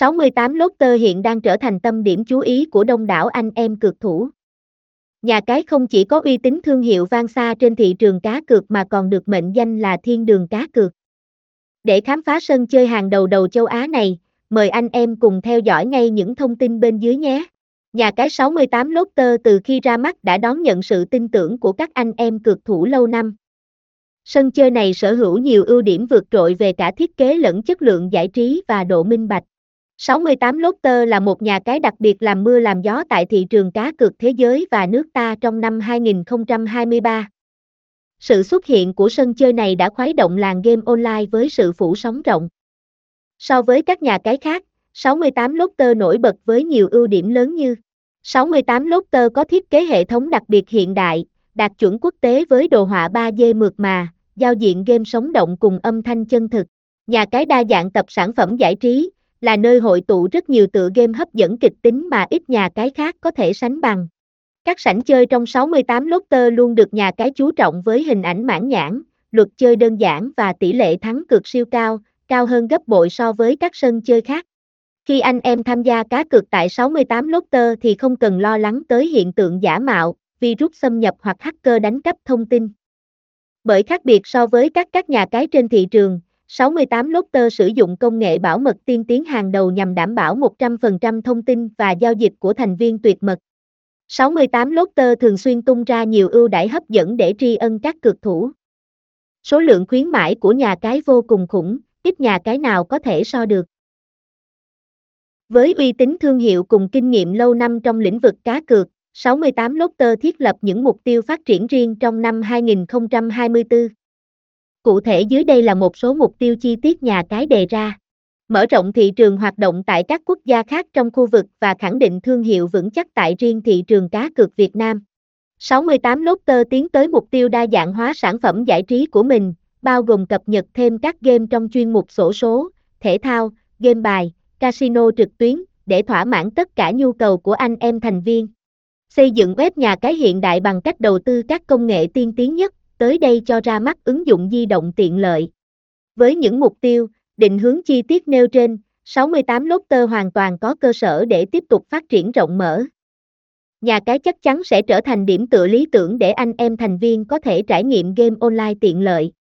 68 Lotter hiện đang trở thành tâm điểm chú ý của đông đảo anh em cược thủ. Nhà cái không chỉ có uy tín thương hiệu vang xa trên thị trường cá cược mà còn được mệnh danh là thiên đường cá cược. Để khám phá sân chơi hàng đầu đầu châu Á này, mời anh em cùng theo dõi ngay những thông tin bên dưới nhé. Nhà cái 68 Lotter từ khi ra mắt đã đón nhận sự tin tưởng của các anh em cược thủ lâu năm. Sân chơi này sở hữu nhiều ưu điểm vượt trội về cả thiết kế lẫn chất lượng giải trí và độ minh bạch. 68 Lotter là một nhà cái đặc biệt làm mưa làm gió tại thị trường cá cược thế giới và nước ta trong năm 2023. Sự xuất hiện của sân chơi này đã khuấy động làng game online với sự phủ sóng rộng. So với các nhà cái khác, 68 Lotter nổi bật với nhiều ưu điểm lớn như 68 Lotter có thiết kế hệ thống đặc biệt hiện đại, đạt chuẩn quốc tế với đồ họa 3D mượt mà, giao diện game sống động cùng âm thanh chân thực. Nhà cái đa dạng tập sản phẩm giải trí, là nơi hội tụ rất nhiều tựa game hấp dẫn kịch tính mà ít nhà cái khác có thể sánh bằng. Các sảnh chơi trong 68 Lotter luôn được nhà cái chú trọng với hình ảnh mãn nhãn, luật chơi đơn giản và tỷ lệ thắng cược siêu cao, cao hơn gấp bội so với các sân chơi khác. Khi anh em tham gia cá cược tại 68 Lotter thì không cần lo lắng tới hiện tượng giả mạo, virus xâm nhập hoặc hacker đánh cắp thông tin. Bởi khác biệt so với các các nhà cái trên thị trường, 68 Lotter sử dụng công nghệ bảo mật tiên tiến hàng đầu nhằm đảm bảo 100% thông tin và giao dịch của thành viên tuyệt mật. 68 Lotter thường xuyên tung ra nhiều ưu đãi hấp dẫn để tri ân các cược thủ. Số lượng khuyến mãi của nhà cái vô cùng khủng, ít nhà cái nào có thể so được. Với uy tín thương hiệu cùng kinh nghiệm lâu năm trong lĩnh vực cá cược, 68 Lotter thiết lập những mục tiêu phát triển riêng trong năm 2024. Cụ thể dưới đây là một số mục tiêu chi tiết nhà cái đề ra. Mở rộng thị trường hoạt động tại các quốc gia khác trong khu vực và khẳng định thương hiệu vững chắc tại riêng thị trường cá cược Việt Nam. 68 Lotter tiến tới mục tiêu đa dạng hóa sản phẩm giải trí của mình, bao gồm cập nhật thêm các game trong chuyên mục sổ số, thể thao, game bài, casino trực tuyến, để thỏa mãn tất cả nhu cầu của anh em thành viên. Xây dựng web nhà cái hiện đại bằng cách đầu tư các công nghệ tiên tiến nhất, tới đây cho ra mắt ứng dụng di động tiện lợi. Với những mục tiêu, định hướng chi tiết nêu trên, 68 Lotter hoàn toàn có cơ sở để tiếp tục phát triển rộng mở. Nhà cái chắc chắn sẽ trở thành điểm tựa lý tưởng để anh em thành viên có thể trải nghiệm game online tiện lợi.